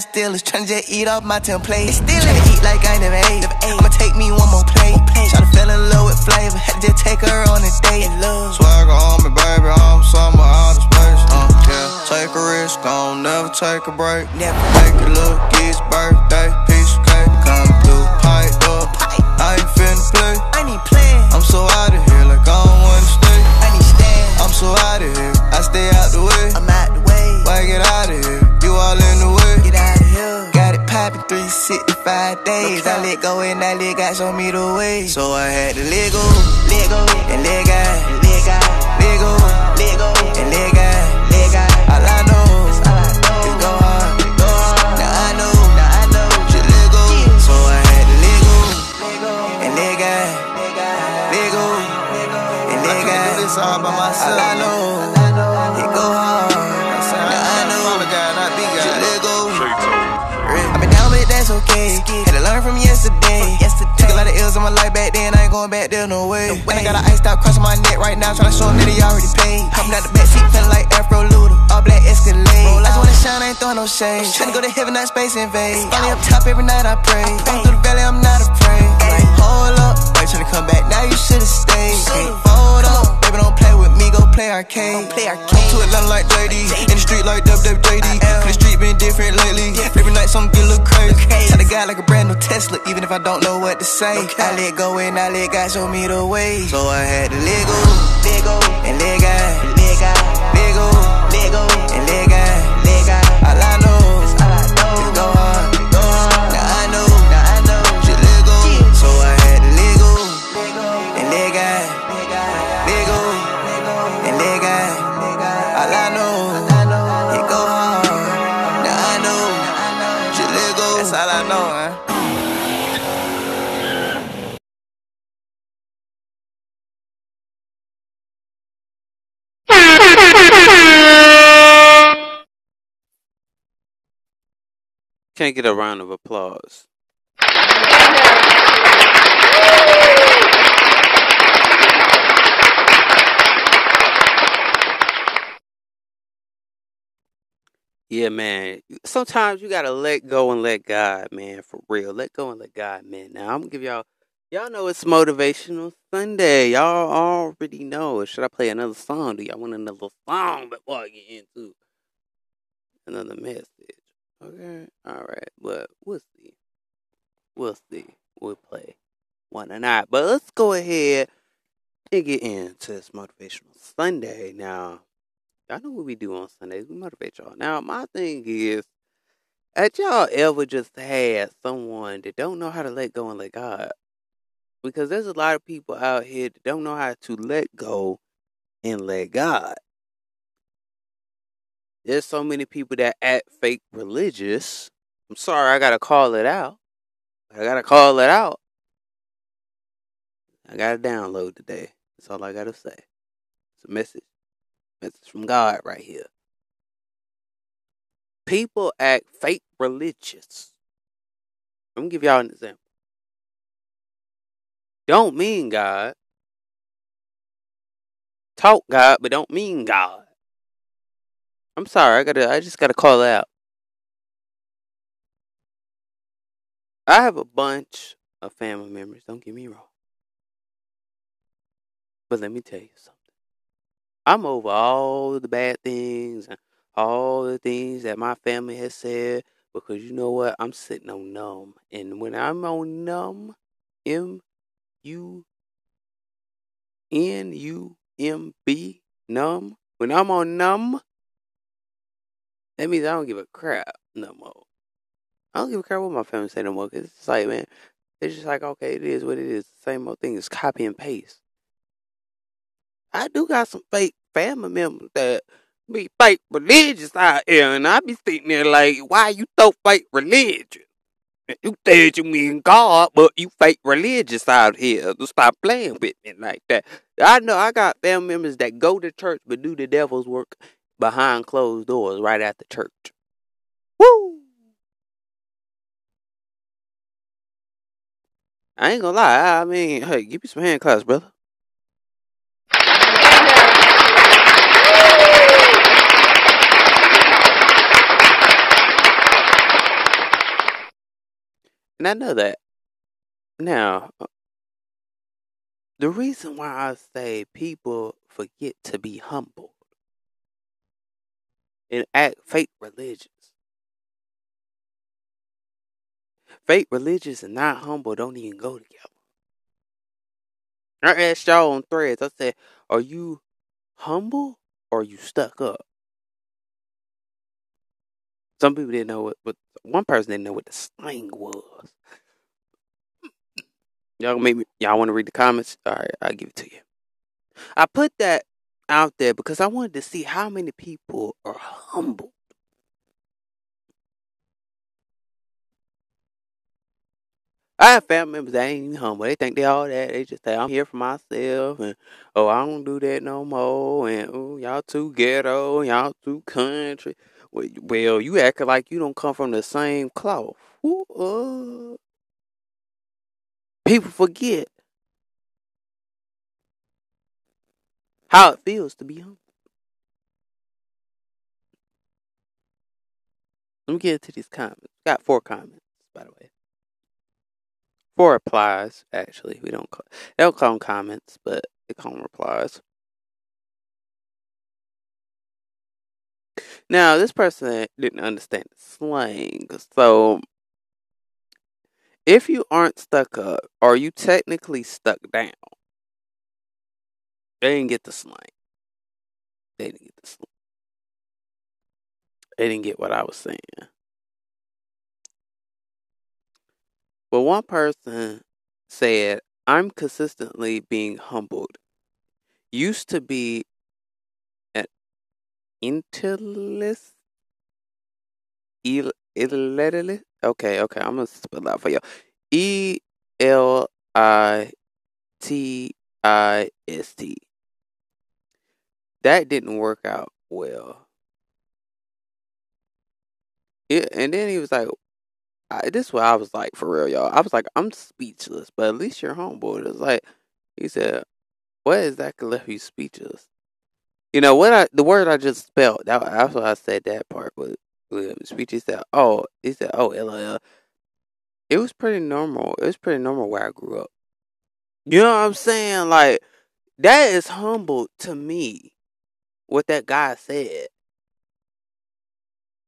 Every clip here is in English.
style stealers, tryna just eat off my template. Still tryna eat like I never ate. I'ma take me one more plate. Tryna fell in love with flavor, had to just take her on a date. Swagger on me, baby, I'm summer out of space. Uh, yeah, take a risk, don't never take a break. Never. Make it look, it's birthday, piece of cake, come through, pipe up. I ain't finna play. I need plan, I'm so out of here, like I don't wanna stay. I need stand. I'm so out of here, I stay out the way. I'm out the way. Why get out 365 days. I let go and I let God show me the way. So I had to let go, Let go and let God, let God. let go, Let go and let God. let God. All I know All I know. is go hard, go hard. Now I know, Now I know. shit let go. So I had to let go, and let God, let go, and let I can't do God. this all by myself. All I know, lot of my life back then. I ain't going back there, no way. When I got an ice out crossing my neck right now, tryna show 'em that he already paid. Hopping out the backseat, feeling like Afro Luda. All black Escalade. I just wanna shine, I ain't throwing no shade. Tryna go to heaven, not space invade. Finally up top every night I pray. Going through the valley, I'm not afraid. Like, hold up. Why you tryna come back? Now you should've stayed. Fold up. Baby, don't play with me, go play arcade. Play arcade. Come to Atlanta like JD, in the street like WWJD. The street been different lately. Every night something get a little crazy. Tell the guy like a brand new Tesla, even if I don't know what to say. I let go and I let God show me the way. So I had to let go, let go and let God, let God, let go, Can't get a round of applause. Yeah, man. Sometimes you gotta let go and let God, man, for real. Let go and let God, man. Now I'm gonna give y'all y'all know it's motivational Sunday. Y'all already know. Should I play another song? Do y'all want another song before I get into another message? Okay. Alright. But we'll see. We'll see. We'll play one or not. But let's go ahead and get into this motivational Sunday. Now, y'all know what we do on Sundays. We motivate y'all. Now, my thing is, have y'all ever just had someone that don't know how to let go and let God? Because there's a lot of people out here that don't know how to let go and let God. There's so many people that act fake religious. I'm sorry, I gotta call it out. I gotta call it out. I gotta download today. That's all I gotta say. It's a message. Message from God right here. People act fake religious. Let me give y'all an example. Don't mean God. Talk God, but don't mean God. I'm sorry, I gotta I just gotta call out. I have a bunch of family members, don't get me wrong. But let me tell you something. I'm over all the bad things and all the things that my family has said because you know what? I'm sitting on numb. And when I'm on numb, M U N U M B, numb, when I'm on numb, that means I don't give a crap no more. I don't give a crap what my family say no more because it's like, man, it's just like, okay, it is what it is. Same old thing. It's copy and paste. I do got some fake family members that be fake religious out here, and I be sitting there like, why you so fake religious? You said you mean God, but you fake religious out here. Stop playing with me like that. I know I got family members that go to church but do the devil's work behind closed doors right after church. Woo! I ain't gonna lie. I mean, hey, give me some hand claps, brother. And I know that. Now, the reason why I say people forget to be humble and act fake religious. Fake religious and not humble don't even go together. I asked y'all on threads, I said, Are you humble or are you stuck up? Some people didn't know what, but one person didn't know what the slang was. Y'all make me, y'all want to read the comments? All right, I'll give it to you. I put that out there because I wanted to see how many people are humble. I have family members that ain't humble. They think they all that. They just say, I'm here for myself. And, oh, I don't do that no more. And, oh, y'all too ghetto. Y'all too country. Well, you acting like you don't come from the same cloth. Ooh, uh, people forget how it feels to be humble. Let me get to these comments. Got four comments, by the way. Four replies, actually. We don't call, they don't call them comments, but they call them replies. Now, this person didn't understand the slang, so if you aren't stuck up, are you technically stuck down? They didn't get the slang. They didn't get the slang. They didn't get what I was saying. But one person said, I'm consistently being humbled. Used to be an intellist. Illiterate. Okay, okay. I'm gonna spell out for you. E L I T I S T. That didn't work out well. Yeah, and then he was like, I, "This is what I was like for real, y'all." I was like, "I'm speechless," but at least you're homeboy. Was like he said, "What exactly left you speechless?" You know what I the word I just spelled. That, that's why I said that part was speech. He said, "Oh," he said, "Oh, LOL." It was pretty normal. It was pretty normal where I grew up. You know what I'm saying? Like that is humble to me. What that guy said.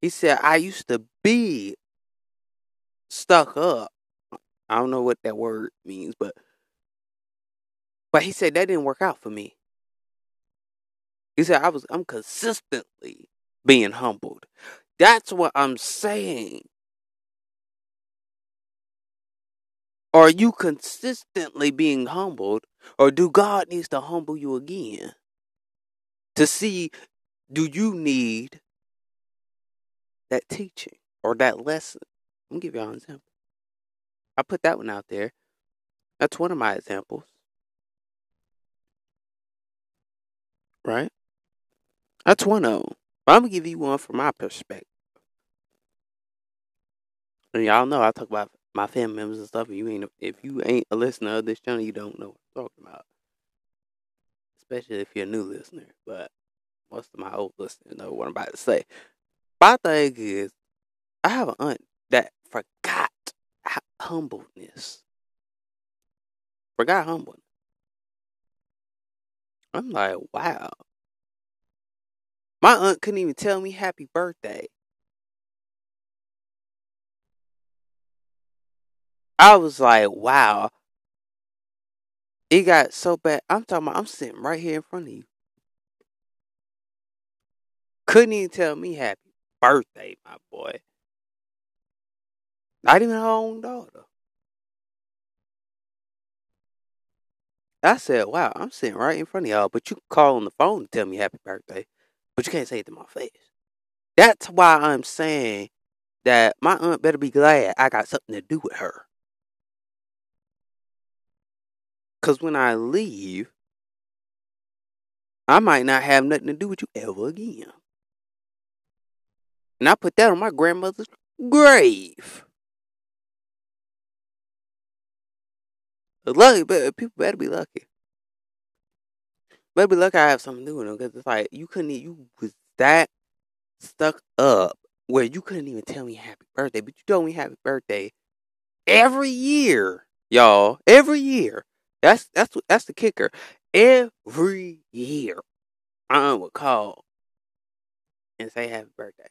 He said, "I used to be stuck up." I don't know what that word means, but but he said that didn't work out for me. He said I was I'm consistently being humbled. That's what I'm saying. Are you consistently being humbled, or do God needs to humble you again to see do you need that teaching or that lesson? I'm give y'all an example. I put that one out there. That's one of my examples. Right? That's one of them. But I'm gonna give you one from my perspective. And y'all know I talk about my family members and stuff. And you ain't if you ain't a listener of this channel, you don't know what I'm talking about. Especially if you're a new listener. But most of my old listeners know what I'm about to say. My thing is, I have an aunt that forgot humbleness. Forgot humbleness. I'm like, wow. My aunt couldn't even tell me happy birthday. I was like, wow. It got so bad. I'm talking about, I'm sitting right here in front of you. Couldn't even tell me happy birthday, my boy. Not even her own daughter. I said, wow, I'm sitting right in front of y'all, but you can call on the phone to tell me happy birthday, but you can't say it to my face. That's why I'm saying that my aunt better be glad I got something to do with her. Because when I leave, I might not have nothing to do with you ever again. And I put that on my grandmother's grave. Lucky, but people better be lucky. Better be lucky I have something to do with them because it's like you couldn't, you was that stuck up where you couldn't even tell me happy birthday, but you told me happy birthday every year, y'all. Every year. That's that's that's the kicker. Every year, I would call and say happy birthday.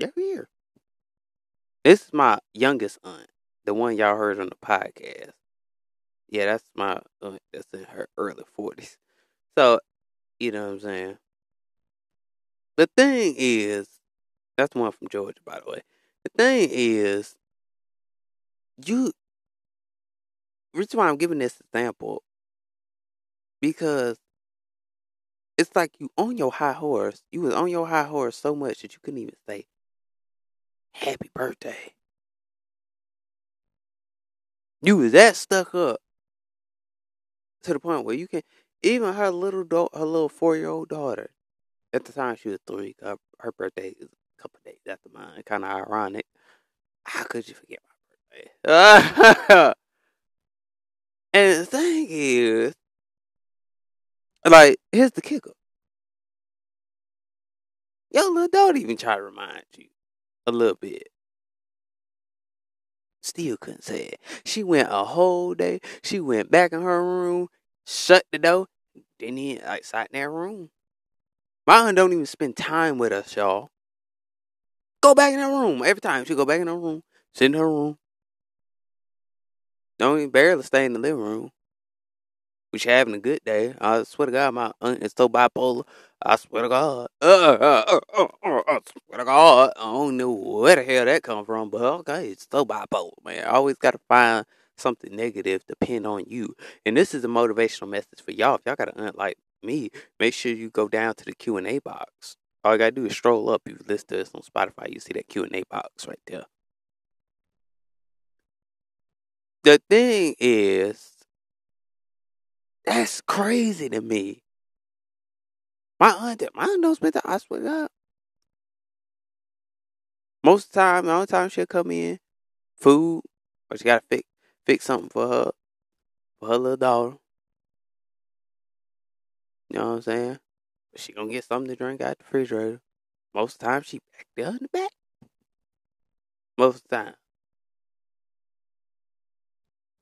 Every year. This is my youngest aunt, the one y'all heard on the podcast. Yeah, that's my aunt that's in her early forties. So, you know what I'm saying? The thing is, that's one from Georgia, by the way. The thing is, you. Reason why I'm giving this example because it's like you on your high horse. You was on your high horse so much that you couldn't even say happy birthday. You was that stuck up to the point where you can even her little do- her little four year old daughter. At the time she was three. Her, her birthday is a couple days after mine. Kind of ironic. How could you forget my? and the thing is, like, here's the kicker. Your little daughter even try to remind you a little bit. Still couldn't say it. She went a whole day. She went back in her room, shut the door, didn't even like sat in that room. My aunt don't even spend time with us, y'all. Go back in her room. Every time she go back in her room, sit in her room. Don't even barely stay in the living room. She having a good day. I swear to God, my aunt is so bipolar. I swear to God. Uh, uh, uh, uh, uh, I swear to God. I don't know where the hell that come from, but okay, it's so bipolar, man. I always got to find something negative to pin on you. And this is a motivational message for y'all. If y'all got an aunt like me, make sure you go down to the Q and A box. All you gotta do is stroll up. You listen to on Spotify, you see that Q and A box right there. The thing is, that's crazy to me. My aunt, my aunt don't spend time. I swear. Most of the time, the only time she'll come in, food, or she gotta fix fix something for her, for her little daughter. You know what I'm saying? She gonna get something to drink out the refrigerator. Most of the time, she back there in the back. Most of the time.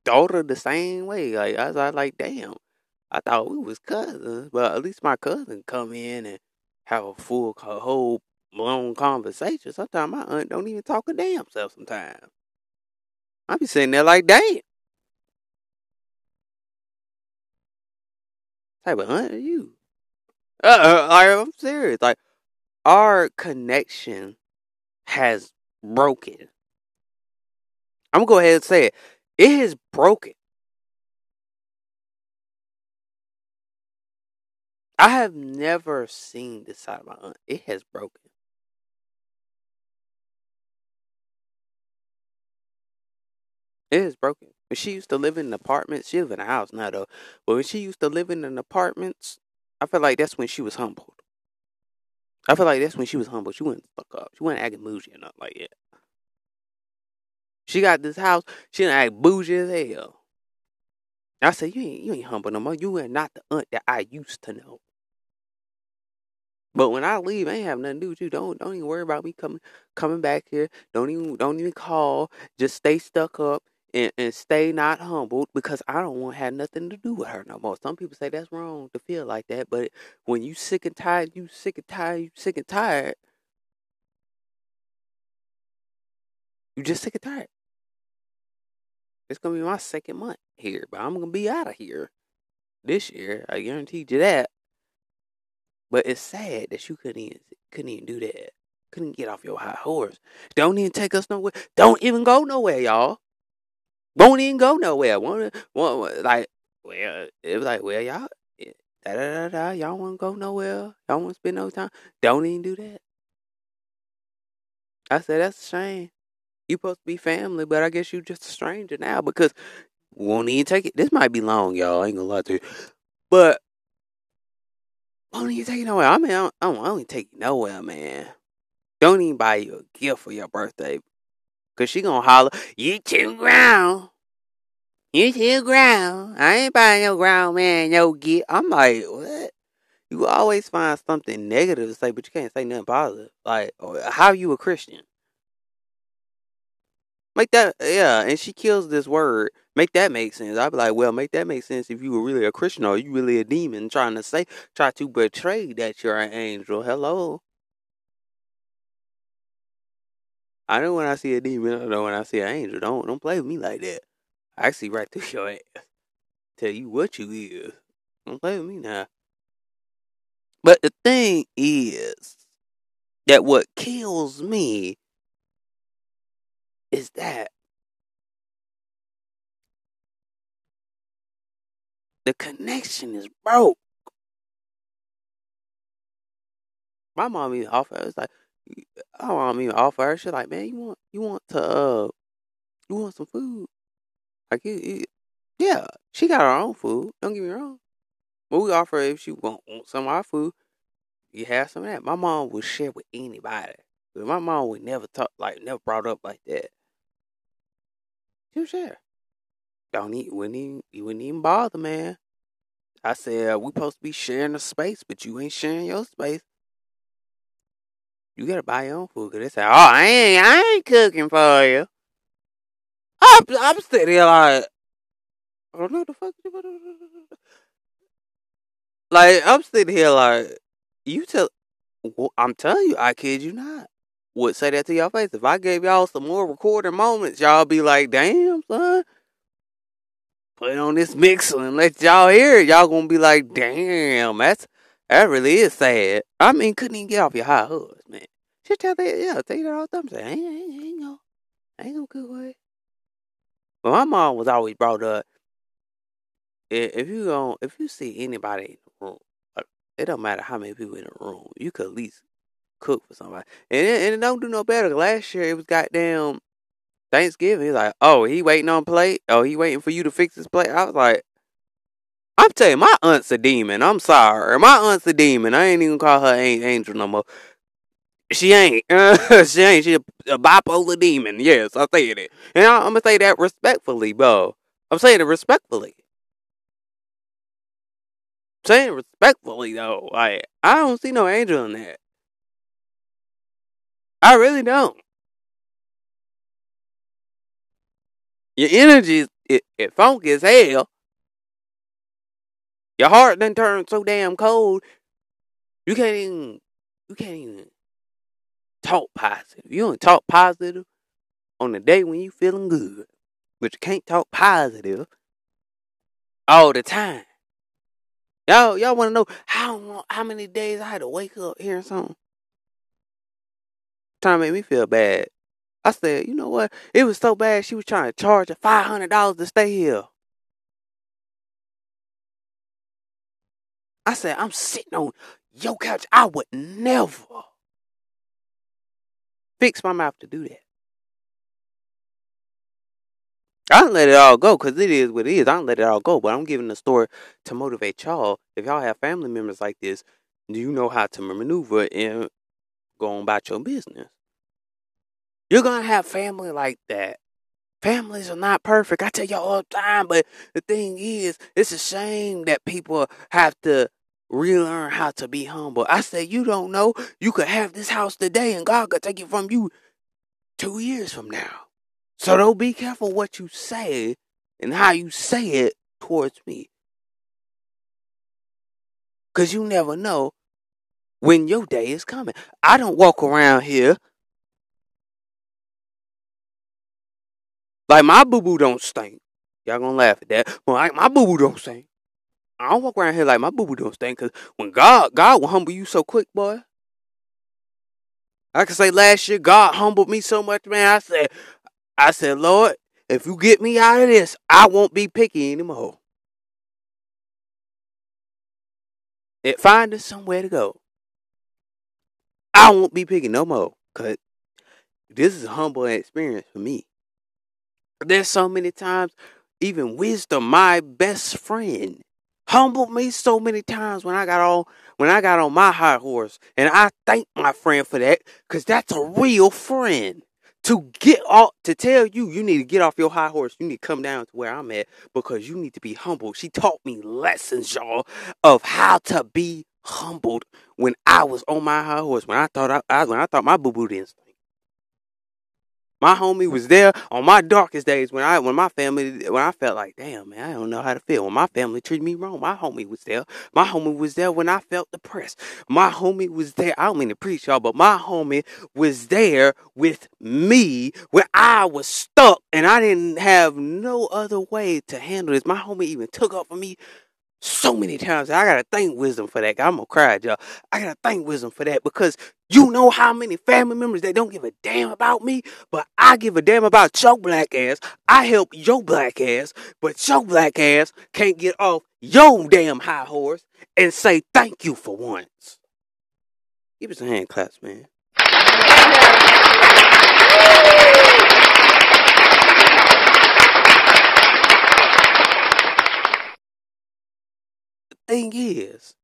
Daughter the same way. Like I was like, damn. I thought we was cousins, but at least my cousin come in and have a full, a whole long conversation. Sometimes my aunt don't even talk a damn self. Sometimes I be sitting there like, damn. Type of aunt are you? Uh, like, I'm serious. Like our connection has broken. I'm gonna go ahead and say it. It is broken. I have never seen this side of my aunt. It has broken. It is broken. When she used to live in apartments, she live in a house now though. But when she used to live in an apartments, I feel like that's when she was humbled. I feel like that's when she was humble. She wasn't fuck up. She wasn't acting bougie or nothing like that. She got this house. She didn't act bougie as hell. I said, you ain't you ain't humble no more. You are not the aunt that I used to know. But when I leave, I ain't have nothing to do with you. Don't don't even worry about me coming coming back here. Don't even don't even call. Just stay stuck up and, and stay not humbled because I don't want to have nothing to do with her no more. Some people say that's wrong to feel like that, but when you sick and tired, you sick and tired, you sick and tired. You just sick and tired. It's gonna be my second month here, but I'm gonna be out of here this year. I guarantee you that. But it's sad that you couldn't even couldn't even do that. Couldn't get off your high horse. Don't even take us nowhere. Don't even go nowhere, y'all. Won't even go nowhere. Won't, won't like well it was like, well y'all eh, da da da da y'all wanna go nowhere. Y'all wanna spend no time. Don't even do that. I said that's a shame. You supposed to be family, but I guess you just a stranger now because won't even take it. This might be long, y'all. I ain't gonna lie to you. But won't even take it nowhere. I mean, I don't, I don't, take you nowhere, man. Don't even buy you a gift for your birthday. Cause she gonna holler, you too ground. You too ground. I ain't buying no ground man no gift. I'm like, what? You always find something negative to say, but you can't say nothing positive. Like, how are you a Christian? Make that yeah, and she kills this word. Make that make sense. I'd be like, well, make that make sense if you were really a Christian or you really a demon trying to say try to betray that you're an angel. Hello. I know when I see a demon, I know when I see an angel. Don't don't play with me like that. I see right through your ass. Tell you what you is. Don't play with me now. But the thing is that what kills me is that the connection is broke. My mom even offered. It's like I don't even offer her. She's like, man, you want you want to uh, you want some food? Like, you, yeah, she got her own food. Don't get me wrong. But we offer if she want, want some of our food, you have some of that. My mom would share with anybody. My mom would never talk like never brought up like that. She would share. Don't eat wouldn't even you wouldn't even bother, man. I said we supposed to be sharing the space, but you ain't sharing your space. You gotta buy your own food. Cause they say, "Oh, I ain't, I ain't cooking for you." I'm, I'm sitting here like, oh, I don't know the fuck. Like I'm sitting here like, you tell. Well, I'm telling you, I kid you not. Would say that to y'all face. If I gave y'all some more recording moments, y'all be like, "Damn, son." Put on this mixer and let y'all hear it. Y'all gonna be like, "Damn, that's that really is sad." I mean, couldn't even get off your high horse, man. Just tell that, yeah, tell you that all the time. Say, ain't, ain't, ain't gonna, ain't cook with it. But my mom was always brought up. If you go, if you see anybody in the room, uh, it don't matter how many people in the room, you could at least cook for somebody. And it, and it don't do no better. Last year it was goddamn Thanksgiving. He's like, oh, he waiting on plate. Oh, he waiting for you to fix his plate. I was like, I'm telling you, my aunt's a demon. I'm sorry, my aunt's a demon. I ain't even call her angel no more. She ain't. she ain't. She a, a, bipolar demon. Yes, I said it. And I, am gonna say that respectfully, bro. I'm saying it respectfully. I'm saying respectfully though. Like I don't see no angel in that. I really don't. Your energy is it, it funky as hell. Your heart then turns so damn cold. You can't even. You can't even talk positive. You don't talk positive on the day when you feeling good, but you can't talk positive all the time. Y'all, y'all want to know how how many days I had to wake up hearing something? Trying to make me feel bad. I said, you know what? It was so bad she was trying to charge her five hundred dollars to stay here. I said, I'm sitting on your couch. I would never fix my mouth to do that. I don't let it all go because it is what it is. I don't let it all go, but I'm giving the story to motivate y'all. If y'all have family members like this, do you know how to maneuver and go on about your business? You're gonna have family like that. Families are not perfect. I tell y'all all the time, but the thing is, it's a shame that people have to relearn how to be humble. I say, you don't know. You could have this house today and God could take it from you two years from now. So don't be careful what you say and how you say it towards me. Because you never know when your day is coming. I don't walk around here like my boo boo don't stink. Y'all gonna laugh at that. Well, like my boo boo don't stink. I don't walk around here like my boo boo don't stink because when God, God will humble you so quick, boy. I can say last year, God humbled me so much, man. I said, I said, Lord, if you get me out of this, I won't be picky anymore. It find us somewhere to go. I won't be picking no more. Cause this is a humble experience for me. There's so many times, even wisdom, my best friend, humbled me so many times when I got on when I got on my high horse. And I thank my friend for that, because that's a real friend. To get off to tell you you need to get off your high horse. You need to come down to where I'm at because you need to be humble. She taught me lessons, y'all, of how to be humbled when I was on my high horse. When I thought I, I when I thought my boo boo didn't stink. My homie was there on my darkest days when I when my family when I felt like, damn man, I don't know how to feel. When my family treated me wrong, my homie was there. My homie was there when I felt depressed. My homie was there. I don't mean to preach y'all, but my homie was there with me when I was stuck and I didn't have no other way to handle this. My homie even took up for me so many times. I gotta thank wisdom for that. I'm gonna cry, y'all. I gotta thank wisdom for that because you know how many family members that don't give a damn about me, but I give a damn about your black ass. I help your black ass, but your black ass can't get off your damn high horse and say thank you for once. Give us a hand claps, man. Thing is,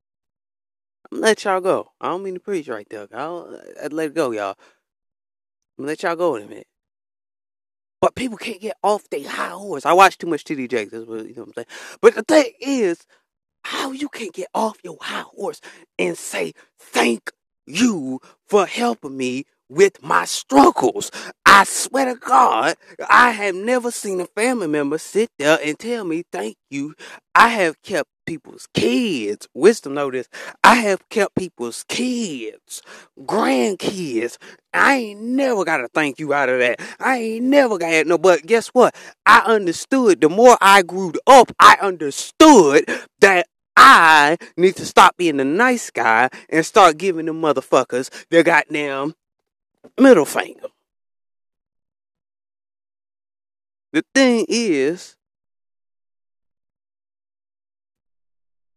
I'm gonna let y'all go. I don't mean to preach right there. I'll, I'd let it go, y'all. I'm gonna let y'all go in a minute. But people can't get off their high horse. I watch too much TD Jakes. That's what you know what I'm saying. But the thing is, how you can't get off your high horse and say thank you for helping me with my struggles. I swear to God, I have never seen a family member sit there and tell me thank you. I have kept people's kids. Wisdom this. I have kept people's kids, grandkids. I ain't never got to thank you out of that. I ain't never got no. But guess what? I understood. The more I grew up, I understood that I need to stop being the nice guy and start giving them motherfuckers their goddamn middle finger. The thing is,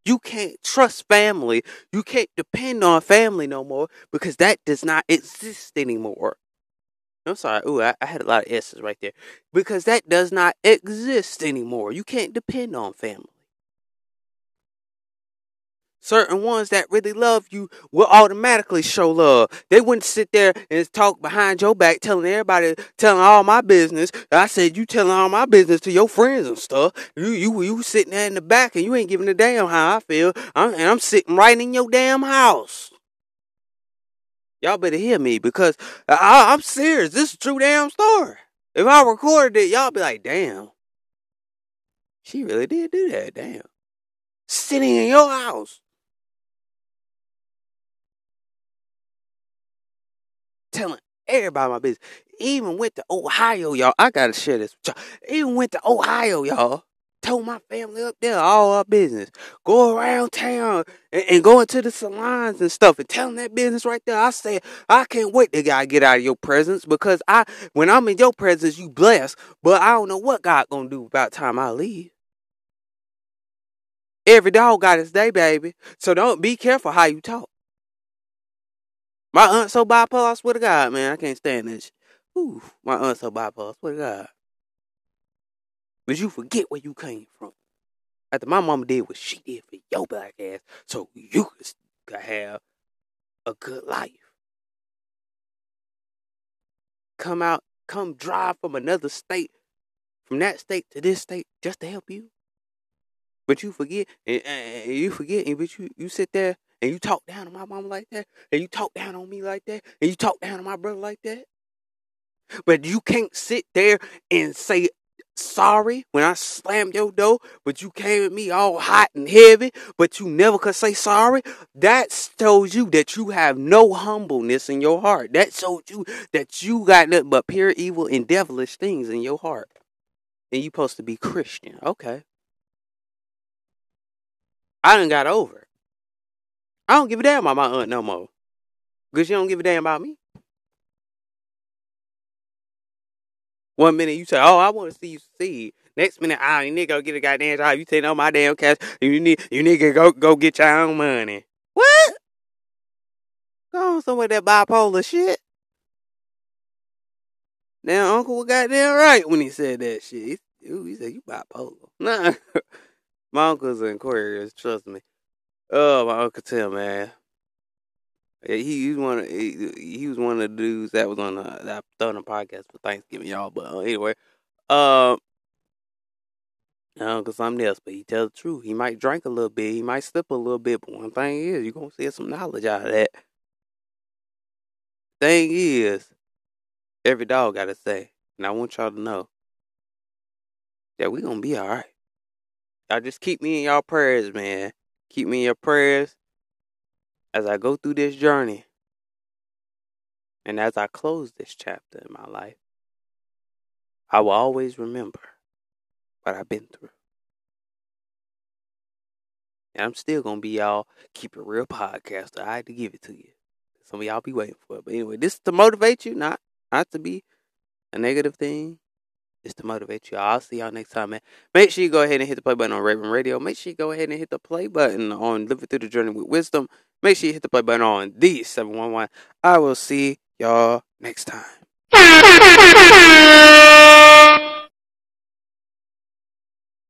you can't trust family. You can't depend on family no more because that does not exist anymore. I'm sorry. Ooh, I, I had a lot of S's right there. Because that does not exist anymore. You can't depend on family certain ones that really love you will automatically show love. They wouldn't sit there and talk behind your back, telling everybody, telling all my business. I said you telling all my business to your friends and stuff. You you you sitting there in the back and you ain't giving a damn how I feel. I'm, and I'm sitting right in your damn house. Y'all better hear me because I, I'm serious. This is true damn story. If I recorded it, y'all be like, damn. She really did do that. Damn. Sitting in your house. Telling everybody my business. Even went to Ohio, y'all. I gotta share this with y'all. Even went to Ohio, y'all. Told my family up there all our business. Go around town and, and go into the salons and stuff and tell them that business right there. I said, I can't wait to God get out of your presence because I when I'm in your presence, you bless. But I don't know what God gonna do about time I leave. Every dog got his day, baby. So don't be careful how you talk. My aunt so bipolar, I swear to God, man, I can't stand this. Ooh, my aunt so bipolar, I swear to God. But you forget where you came from. After my mama did what she did for your black ass, so you could have a good life. Come out, come drive from another state, from that state to this state, just to help you. But you forget, and, and you forget, and but you, you sit there and you talk down on my mama like that, and you talk down on me like that, and you talk down on my brother like that. But you can't sit there and say sorry when I slammed your door, but you came at me all hot and heavy, but you never could say sorry. That shows you that you have no humbleness in your heart. That shows you that you got nothing but pure evil and devilish things in your heart. And you supposed to be Christian. Okay. I done got over. I don't give a damn about my aunt no more. Because you don't give a damn about me. One minute you say, oh, I want to see you succeed. Next minute, oh, you to go get a goddamn job. You take all my damn cash. You need, you to go, go get your own money. What? Go on somewhere that bipolar shit. Now, Uncle was goddamn right when he said that shit. He, he said, you bipolar. Nah. my uncle's an Aquarius, trust me. Oh, my uncle Tim, man. He, he was one. Of, he, he was one of the dudes that was on the that on the podcast for Thanksgiving, y'all. But uh, anyway, um, Uncle something else, but he tells the truth. He might drink a little bit, he might slip a little bit, but one thing is, you're gonna see some knowledge out of that. Thing is, every dog got to say. And I want y'all to know that we to be all right. Y'all just keep me in y'all prayers, man. Keep me in your prayers as I go through this journey. And as I close this chapter in my life, I will always remember what I've been through. And I'm still gonna be y'all keep it real podcaster. I had to give it to you. Some of y'all be waiting for it. But anyway, this is to motivate you, not not to be a negative thing. It's to motivate you. I'll see y'all next time, man. Make sure you go ahead and hit the play button on Raven Radio. Make sure you go ahead and hit the play button on Living Through the Journey with Wisdom. Make sure you hit the play button on the 711. I will see y'all next time.